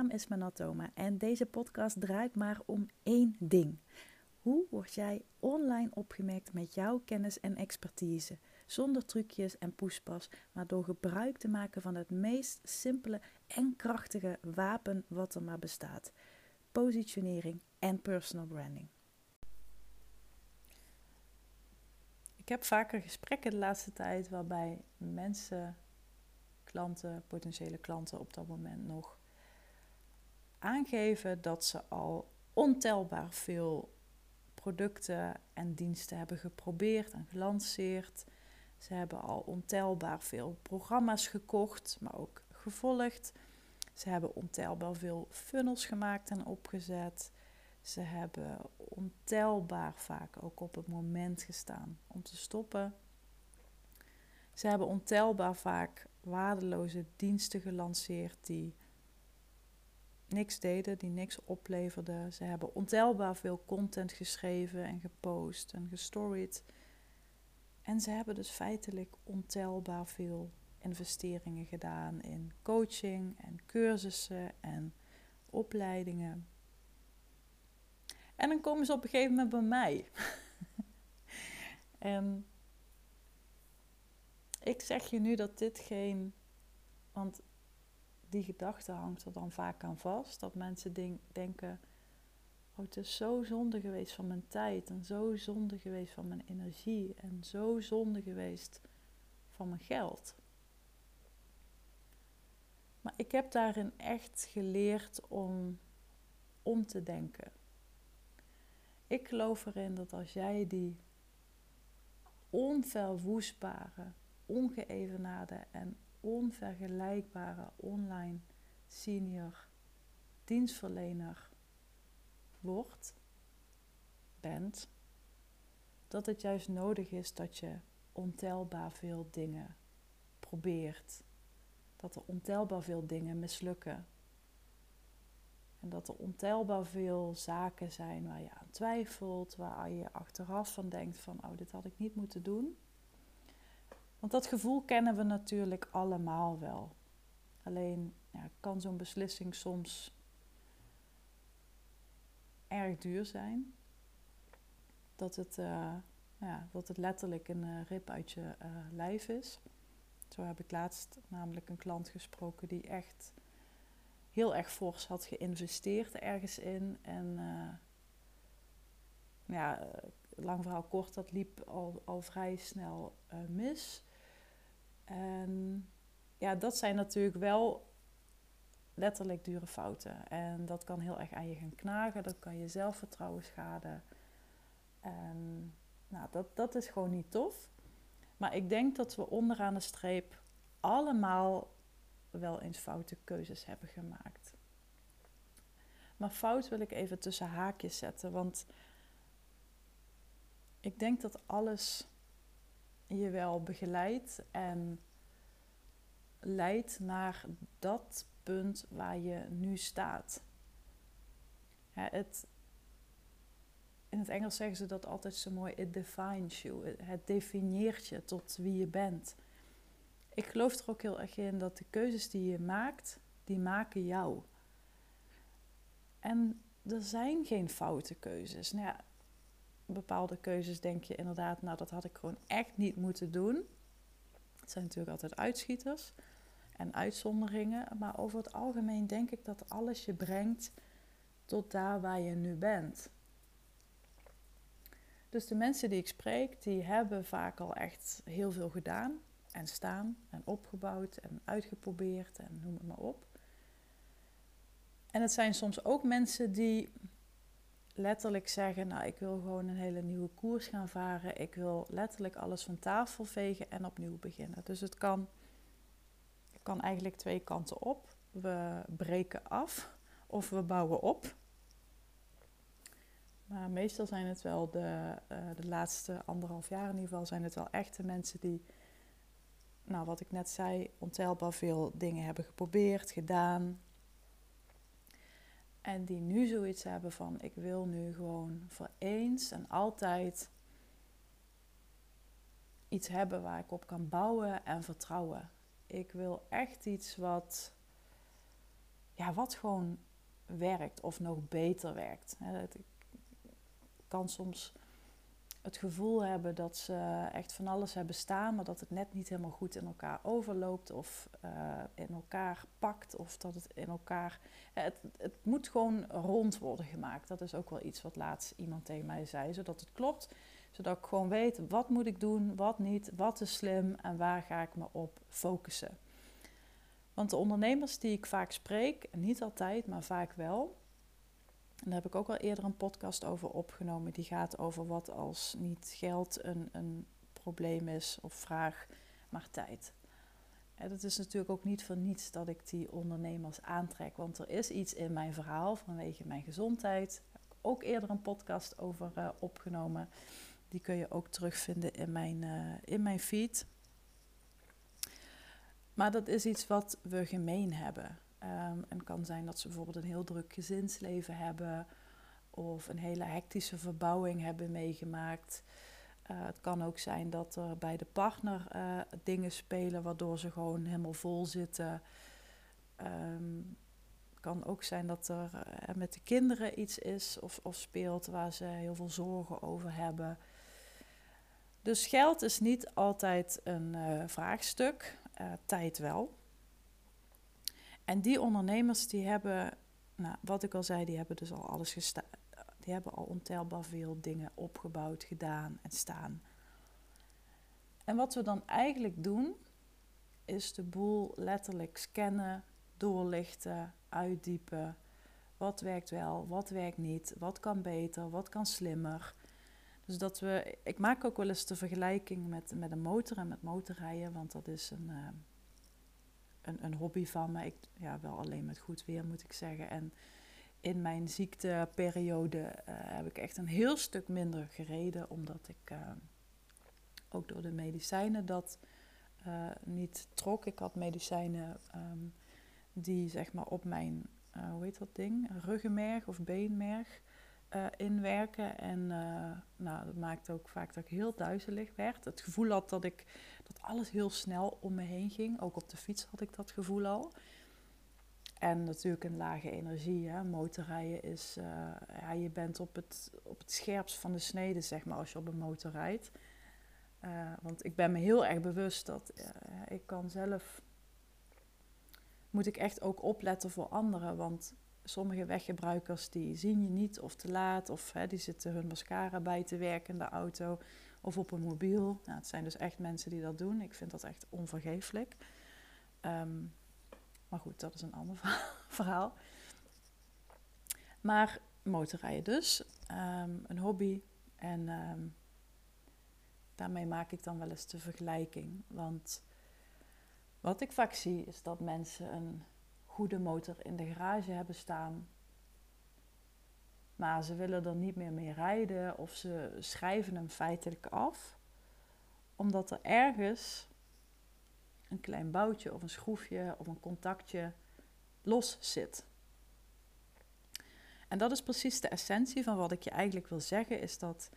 naam is Manatoma en deze podcast draait maar om één ding. Hoe word jij online opgemerkt met jouw kennis en expertise? Zonder trucjes en poespas, maar door gebruik te maken van het meest simpele en krachtige wapen wat er maar bestaat: positionering en personal branding. Ik heb vaker gesprekken de laatste tijd waarbij mensen, klanten, potentiële klanten op dat moment nog aangeven dat ze al ontelbaar veel producten en diensten hebben geprobeerd en gelanceerd. Ze hebben al ontelbaar veel programma's gekocht, maar ook gevolgd. Ze hebben ontelbaar veel funnels gemaakt en opgezet. Ze hebben ontelbaar vaak ook op het moment gestaan om te stoppen. Ze hebben ontelbaar vaak waardeloze diensten gelanceerd die niks deden, die niks opleverden. Ze hebben ontelbaar veel content geschreven en gepost en gestoried. En ze hebben dus feitelijk ontelbaar veel investeringen gedaan in coaching en cursussen en opleidingen. En dan komen ze op een gegeven moment bij mij. en ik zeg je nu dat dit geen. Want die gedachte hangt er dan vaak aan vast. Dat mensen denken: Oh, het is zo zonde geweest van mijn tijd. En zo zonde geweest van mijn energie. En zo zonde geweest van mijn geld. Maar ik heb daarin echt geleerd om om te denken. Ik geloof erin dat als jij die onverwoestbare, ongeëvenaarde en onvergelijkbare online senior dienstverlener wordt, bent, dat het juist nodig is dat je ontelbaar veel dingen probeert. Dat er ontelbaar veel dingen mislukken. En dat er ontelbaar veel zaken zijn waar je aan twijfelt, waar je achteraf van denkt van, oh, dit had ik niet moeten doen. Want dat gevoel kennen we natuurlijk allemaal wel. Alleen ja, kan zo'n beslissing soms erg duur zijn. Dat het, uh, ja, dat het letterlijk een uh, rip uit je uh, lijf is. Zo heb ik laatst namelijk een klant gesproken die echt heel erg fors had geïnvesteerd ergens in. En ja, lang verhaal kort, dat liep al, al vrij snel mis. En ja, dat zijn natuurlijk wel letterlijk dure fouten. En dat kan heel erg aan je gaan knagen. Dat kan je zelfvertrouwen schaden. En nou, dat, dat is gewoon niet tof. Maar ik denk dat we onderaan de streep allemaal wel eens foute keuzes hebben gemaakt. Maar fout wil ik even tussen haakjes zetten, want ik denk dat alles je wel begeleidt en leidt naar dat punt waar je nu staat. het, in het Engels zeggen ze dat altijd zo mooi: it defines you. Het definieert je tot wie je bent. Ik geloof er ook heel erg in dat de keuzes die je maakt, die maken jou. En er zijn geen foute keuzes. Nou ja, bepaalde keuzes denk je inderdaad, nou dat had ik gewoon echt niet moeten doen. Het zijn natuurlijk altijd uitschieters en uitzonderingen. Maar over het algemeen denk ik dat alles je brengt tot daar waar je nu bent. Dus de mensen die ik spreek, die hebben vaak al echt heel veel gedaan en staan en opgebouwd en uitgeprobeerd en noem het maar op. En het zijn soms ook mensen die letterlijk zeggen: Nou, ik wil gewoon een hele nieuwe koers gaan varen. Ik wil letterlijk alles van tafel vegen en opnieuw beginnen. Dus het kan kan eigenlijk twee kanten op. We breken af of we bouwen op. Maar meestal zijn het wel de, uh, de laatste anderhalf jaar in ieder geval, zijn het wel echte mensen die, nou wat ik net zei, ontelbaar veel dingen hebben geprobeerd, gedaan. En die nu zoiets hebben van, ik wil nu gewoon voor eens en altijd iets hebben waar ik op kan bouwen en vertrouwen. Ik wil echt iets wat ja, wat gewoon werkt of nog beter werkt. Ik kan soms het gevoel hebben dat ze echt van alles hebben staan, maar dat het net niet helemaal goed in elkaar overloopt of uh, in elkaar pakt of dat het in elkaar. Het, het moet gewoon rond worden gemaakt. Dat is ook wel iets wat laatst iemand tegen mij zei, zodat het klopt. Zodat ik gewoon weet wat moet ik doen, wat niet, wat is slim en waar ga ik me op focussen. Want de ondernemers die ik vaak spreek, niet altijd, maar vaak wel, en daar heb ik ook al eerder een podcast over opgenomen. Die gaat over wat als niet geld een, een probleem is of vraag, maar tijd. En het is natuurlijk ook niet voor niets dat ik die ondernemers aantrek. Want er is iets in mijn verhaal vanwege mijn gezondheid. Daar heb ik ook eerder een podcast over uh, opgenomen. Die kun je ook terugvinden in mijn, uh, in mijn feed. Maar dat is iets wat we gemeen hebben. Um, en het kan zijn dat ze bijvoorbeeld een heel druk gezinsleven hebben of een hele hectische verbouwing hebben meegemaakt. Uh, het kan ook zijn dat er bij de partner uh, dingen spelen waardoor ze gewoon helemaal vol zitten. Um, het kan ook zijn dat er uh, met de kinderen iets is of, of speelt waar ze heel veel zorgen over hebben. Dus geld is niet altijd een vraagstuk, tijd wel. En die ondernemers die hebben, nou, wat ik al zei, die hebben dus al alles gestaan. Die hebben al ontelbaar veel dingen opgebouwd, gedaan en staan. En wat we dan eigenlijk doen, is de boel letterlijk scannen, doorlichten, uitdiepen. Wat werkt wel, wat werkt niet, wat kan beter, wat kan slimmer. Dus dat we, ik maak ook wel eens de vergelijking met, met een motor en met motorrijden, want dat is een, uh, een, hobby van me. Ik, ja, wel alleen met goed weer moet ik zeggen. En in mijn ziekteperiode uh, heb ik echt een heel stuk minder gereden, omdat ik uh, ook door de medicijnen dat uh, niet trok. Ik had medicijnen um, die zeg maar op mijn, hoe heet dat ding, ruggenmerg of beenmerg uh, inwerken. En uh, nou, dat maakte ook vaak dat ik heel duizelig werd. Het gevoel had dat, ik, dat alles heel snel om me heen ging. Ook op de fiets had ik dat gevoel al. En natuurlijk een lage energie. Hè. Motorrijden is, uh, ja, je bent op het, op het scherpst van de snede, zeg maar, als je op een motor rijdt. want ik ben me heel erg bewust dat ik kan zelf, moet ik echt ook opletten voor anderen. Want sommige weggebruikers die zien je niet of te laat of hè, die zitten hun mascara bij te werken in de auto of op een mobiel. Nou, het zijn dus echt mensen die dat doen. Ik vind dat echt onvergeeflijk. Um, maar goed, dat is een ander verhaal. Maar motorrijden dus, um, een hobby. En um, daarmee maak ik dan wel eens de vergelijking. Want wat ik vaak zie is dat mensen een goede motor in de garage hebben staan. Maar ze willen er niet meer mee rijden of ze schrijven hem feitelijk af. Omdat er ergens een klein boutje of een schroefje of een contactje los zit. En dat is precies de essentie van wat ik je eigenlijk wil zeggen, is dat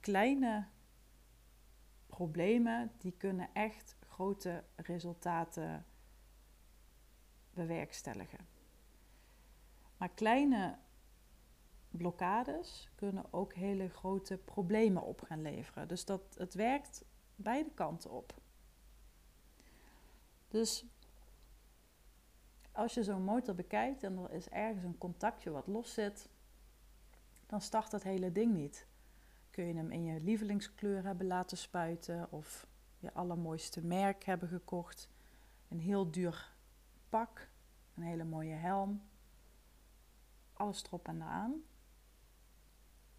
kleine problemen, die kunnen echt grote resultaten bewerkstelligen. Maar kleine blokkades kunnen ook hele grote problemen op gaan leveren. Dus dat, het werkt beide kanten op. Dus als je zo'n motor bekijkt en er is ergens een contactje wat los zit, dan start het hele ding niet. Kun je hem in je lievelingskleur hebben laten spuiten of je allermooiste merk hebben gekocht, een heel duur pak, een hele mooie helm, alles erop en eraan.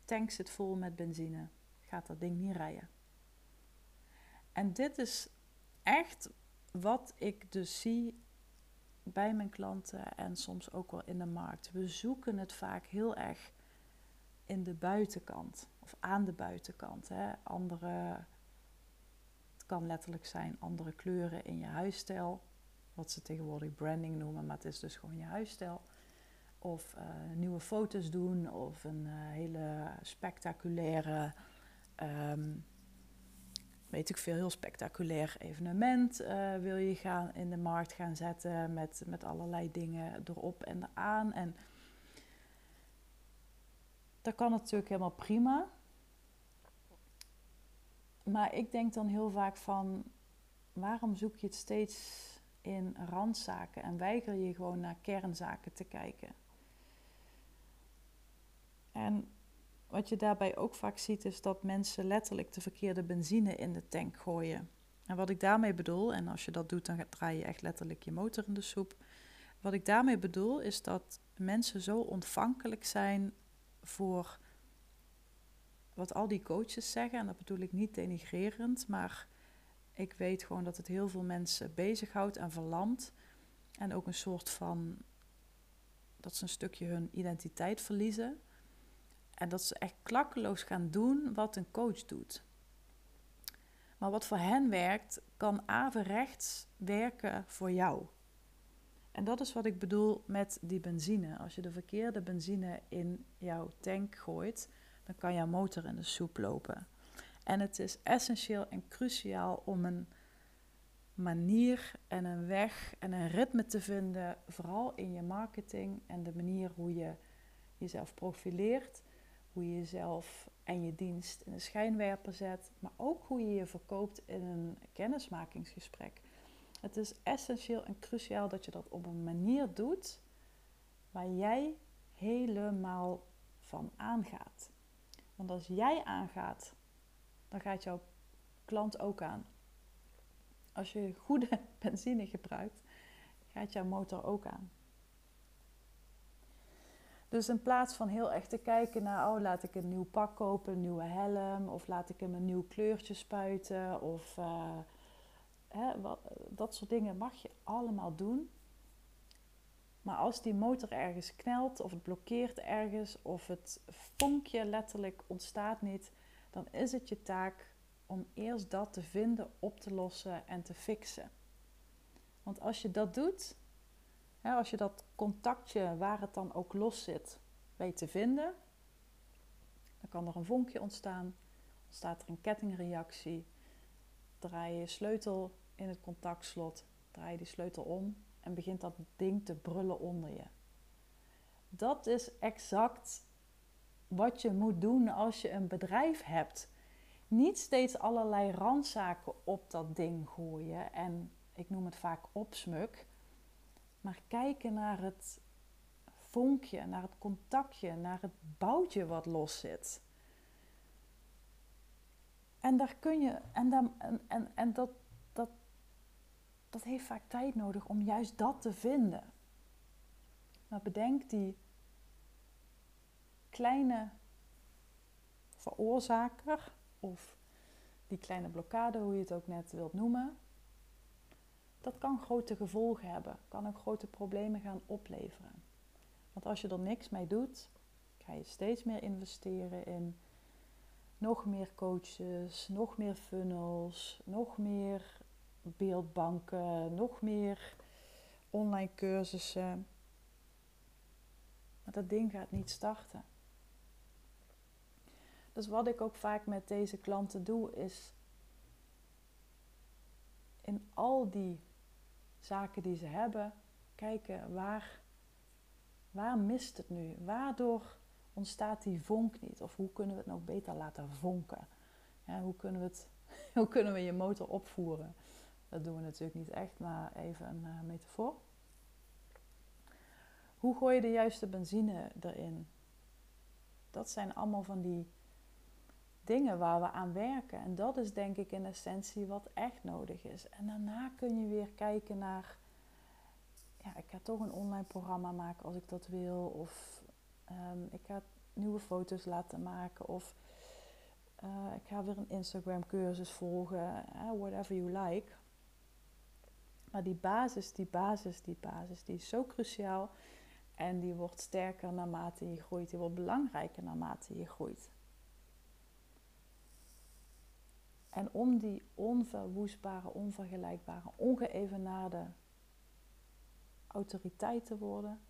Tank zit vol met benzine, gaat dat ding niet rijden. En dit is echt wat ik dus zie bij mijn klanten en soms ook wel in de markt. We zoeken het vaak heel erg in de buitenkant of aan de buitenkant. Hè. Andere, het kan letterlijk zijn andere kleuren in je huisstijl wat ze tegenwoordig branding noemen, maar het is dus gewoon je huisstijl. Of uh, nieuwe foto's doen, of een uh, hele spectaculaire um, weet ik veel, heel spectaculair evenement uh, wil je gaan in de markt gaan zetten met, met allerlei dingen erop en eraan. En dat kan natuurlijk helemaal prima. Maar ik denk dan heel vaak van, waarom zoek je het steeds in randzaken en weiger je gewoon naar kernzaken te kijken? En wat je daarbij ook vaak ziet, is dat mensen letterlijk de verkeerde benzine in de tank gooien. En wat ik daarmee bedoel, en als je dat doet, dan draai je echt letterlijk je motor in de soep. Wat ik daarmee bedoel, is dat mensen zo ontvankelijk zijn voor wat al die coaches zeggen. En dat bedoel ik niet denigrerend, maar ik weet gewoon dat het heel veel mensen bezighoudt en verlamt. En ook een soort van dat ze een stukje hun identiteit verliezen. En dat ze echt klakkeloos gaan doen wat een coach doet. Maar wat voor hen werkt, kan averechts werken voor jou. En dat is wat ik bedoel met die benzine. Als je de verkeerde benzine in jouw tank gooit, dan kan jouw motor in de soep lopen. En het is essentieel en cruciaal om een manier en een weg en een ritme te vinden, vooral in je marketing en de manier hoe je jezelf profileert, hoe je jezelf en je dienst in de schijnwerper zet, maar ook hoe je je verkoopt in een kennismakingsgesprek. Het is essentieel en cruciaal dat je dat op een manier doet waar jij helemaal van aangaat. Want als jij aangaat, dan gaat jouw klant ook aan. Als je goede benzine gebruikt, gaat jouw motor ook aan. Dus in plaats van heel erg te kijken naar, oh laat ik een nieuw pak kopen, een nieuwe helm, of laat ik hem een nieuw kleurtje spuiten, of uh, hè, wat, dat soort dingen mag je allemaal doen. Maar als die motor ergens knelt, of het blokkeert ergens, of het vonkje letterlijk ontstaat niet, dan is het je taak om eerst dat te vinden, op te lossen en te fixen. Want als je dat doet, als je dat contactje waar het dan ook los zit, weet te vinden, dan kan er een vonkje ontstaan, ontstaat er een kettingreactie, draai je sleutel in het contactslot, draai je die sleutel om en begint dat ding te brullen onder je. Dat is exact wat je moet doen als je een bedrijf hebt. Niet steeds allerlei randzaken op dat ding gooien en ik noem het vaak opsmuk. Maar kijken naar het vonkje, naar het contactje, naar het boutje wat los zit. En daar kun je, en, dan, en, en, en dat, dat, dat heeft vaak tijd nodig om juist dat te vinden. Maar bedenk die kleine veroorzaker of die kleine blokkade, hoe je het ook net wilt noemen, dat kan grote gevolgen hebben, kan ook grote problemen gaan opleveren. Want als je er niks mee doet, ga je steeds meer investeren in nog meer coaches, nog meer funnels, nog meer beeldbanken, nog meer online cursussen. Maar dat ding gaat niet starten. Dus wat ik ook vaak met deze klanten doe, is in al die zaken die ze hebben, kijken waar, waar mist het nu? Waardoor ontstaat die vonk niet? Of hoe kunnen we het nog beter laten vonken? Hoe, kunnen we het, hoe kunnen we je motor opvoeren? Dat doen we natuurlijk niet echt, maar even een uh, metafoor. Hoe gooi je de juiste benzine erin? Dat zijn allemaal van die dingen waar we aan werken. En dat is denk ik in essentie wat echt nodig is. En daarna kun je weer kijken naar, ja, ik ga toch een online programma maken als ik dat wil. Of um, ik ga nieuwe foto's laten maken. Of uh, ik ga weer een Instagram cursus volgen. Uh, whatever you like. Maar die basis, die basis, die basis, die is zo cruciaal. En die wordt sterker naarmate je groeit. Die wordt belangrijker naarmate je groeit. En om die onverwoestbare, onvergelijkbare, ongeëvenaarde autoriteit te worden,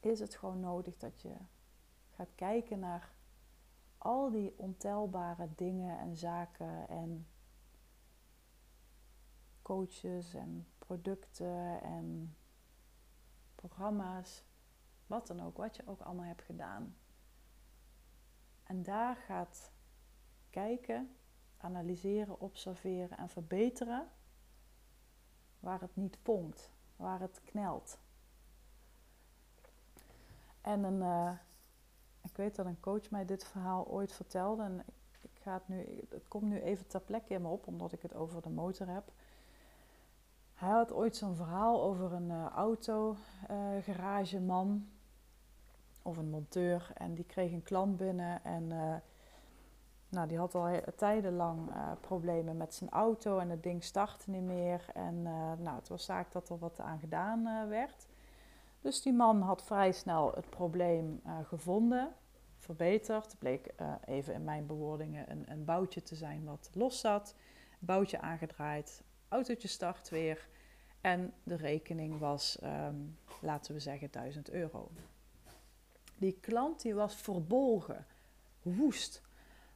is het gewoon nodig dat je gaat kijken naar al die ontelbare dingen en zaken en coaches en producten en programma's, wat dan ook, wat je ook allemaal hebt gedaan. En daar gaat kijken, analyseren, observeren en verbeteren waar het niet ponkt, waar het knelt. En een, uh, ik weet dat een coach mij dit verhaal ooit vertelde. En ik, ga het, nu, het komt nu even ter plekke in me op, omdat ik het over de motor heb. Hij had ooit zo'n verhaal over een uh, auto, uh, garageman of een monteur. En die kreeg een klant binnen en nou, die had al tijdenlang uh, problemen met zijn auto en het ding startte niet meer. En nou, het was zaak dat er wat aan gedaan werd. Dus die man had vrij snel het probleem gevonden, verbeterd. Het bleek even in mijn bewoordingen een, een boutje te zijn wat los zat. Boutje aangedraaid, autootje start weer. En de rekening was, um, laten we zeggen, 1000 euro. Die klant die was verbolgen, woest.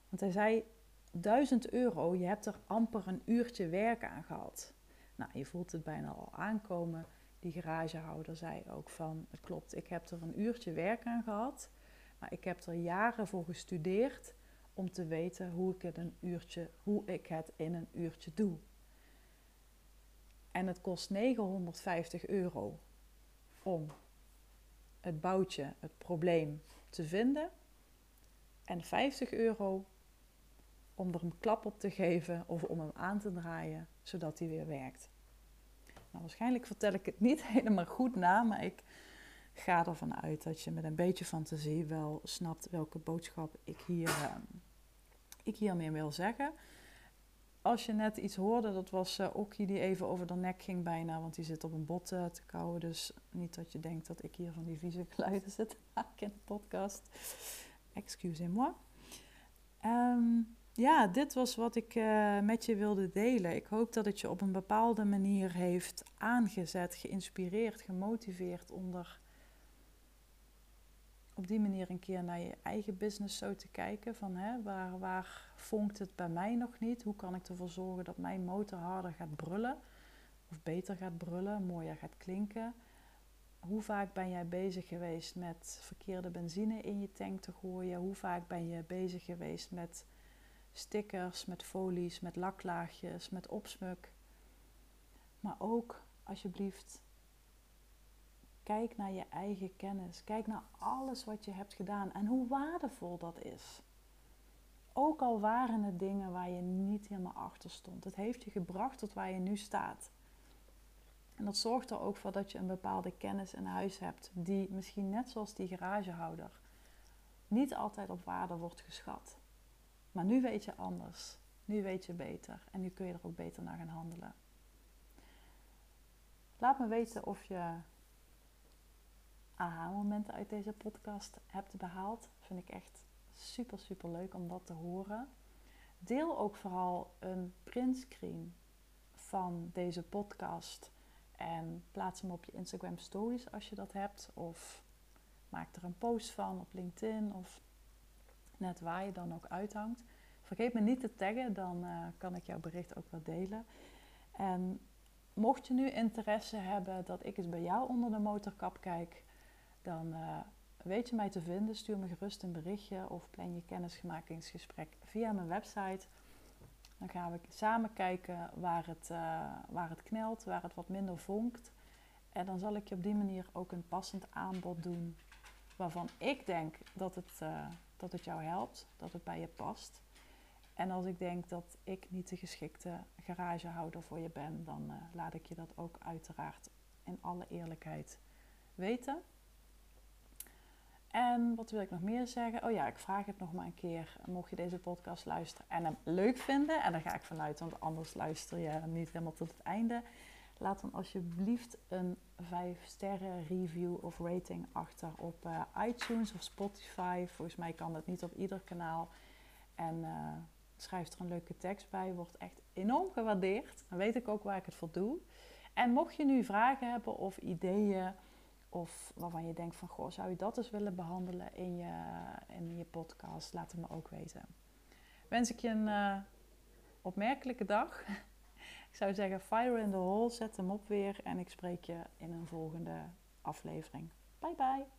Want hij zei, 1000 euro, je hebt er amper een uurtje werk aan gehad. Nou, je voelt het bijna al aankomen. Die garagehouder zei ook van, het klopt, ik heb er een uurtje werk aan gehad. Maar ik heb er jaren voor gestudeerd om te weten hoe ik het, een uurtje, hoe ik het in een uurtje doe. En het kost 950 euro om het boutje, het probleem te vinden. En 50 euro om er een klap op te geven of om hem aan te draaien, zodat hij weer werkt. Nou, waarschijnlijk vertel ik het niet helemaal goed na, maar ik ga ervan uit dat je met een beetje fantasie wel snapt welke boodschap ik hier, uh, ik hiermee wil zeggen als je net iets hoorde, dat was uh, Okkie die even over de nek ging bijna, want die zit op een bot uh, te kauwen. Dus niet dat je denkt dat ik hier van die vieze geluiden zit te maken in de podcast. Excusez-moi. Um, ja, dit was wat ik uh, met je wilde delen. Ik hoop dat het je op een bepaalde manier heeft aangezet, geïnspireerd, gemotiveerd om er op die manier een keer naar je eigen business zo te kijken. Van hè, waar, waar vonkt het bij mij nog niet? Hoe kan ik ervoor zorgen dat mijn motor harder gaat brullen? Of beter gaat brullen, mooier gaat klinken? Hoe vaak ben jij bezig geweest met verkeerde benzine in je tank te gooien? Hoe vaak ben je bezig geweest met stickers, met folies, met laklaagjes, met opsmuk? Maar ook alsjeblieft Kijk naar je eigen kennis. Kijk naar alles wat je hebt gedaan en hoe waardevol dat is. Ook al waren het dingen waar je niet helemaal achter stond. Het heeft je gebracht tot waar je nu staat. En dat zorgt er ook voor dat je een bepaalde kennis in huis hebt, die misschien net zoals die garagehouder niet altijd op waarde wordt geschat. Maar nu weet je anders. Nu weet je beter en nu kun je er ook beter naar gaan handelen. Laat me weten of je aha-momenten uit deze podcast hebt behaald. Vind ik echt super, super leuk om dat te horen. Deel ook vooral een printscreen van deze podcast en plaats hem op je Instagram stories als je dat hebt. Of maak er een post van op LinkedIn of net waar je dan ook uithangt. Vergeet me niet te taggen, dan uh, kan ik jouw bericht ook wel delen. En mocht je nu interesse hebben dat ik eens bij jou onder de motorkap kijk, dan uh, weet je mij te vinden. Stuur me gerust een berichtje of plan je kennismakingsgesprek via mijn website. Dan gaan we samen kijken waar het, uh, waar het knelt, waar het wat minder vonkt. En dan zal ik je op die manier ook een passend aanbod doen waarvan ik denk dat het, dat het jou helpt, dat het bij je past. En als ik denk dat ik niet de geschikte garagehouder voor je ben, dan laat ik je dat ook uiteraard in alle eerlijkheid weten. En wat wil ik nog meer zeggen? Oh ja, ik vraag het nog maar een keer. Mocht je deze podcast luisteren en hem leuk vinden, en daar ga ik vanuit, want anders luister je niet helemaal tot het einde. Laat dan alsjeblieft een 5 sterren review of rating achter op uh, iTunes of Spotify. Volgens mij kan dat niet op ieder kanaal. En uh, schrijf er een leuke tekst bij. Wordt echt enorm gewaardeerd. Dan weet ik ook waar ik het voor doe. En mocht je nu vragen hebben of ideeën Of waarvan je denkt van, goh, zou je dat eens willen behandelen in je, in je podcast? Laat het me ook weten. Wens ik je een uh, opmerkelijke dag. Ik zou zeggen, fire in the hole, zet hem op weer. En ik spreek je in een volgende aflevering. Bye bye.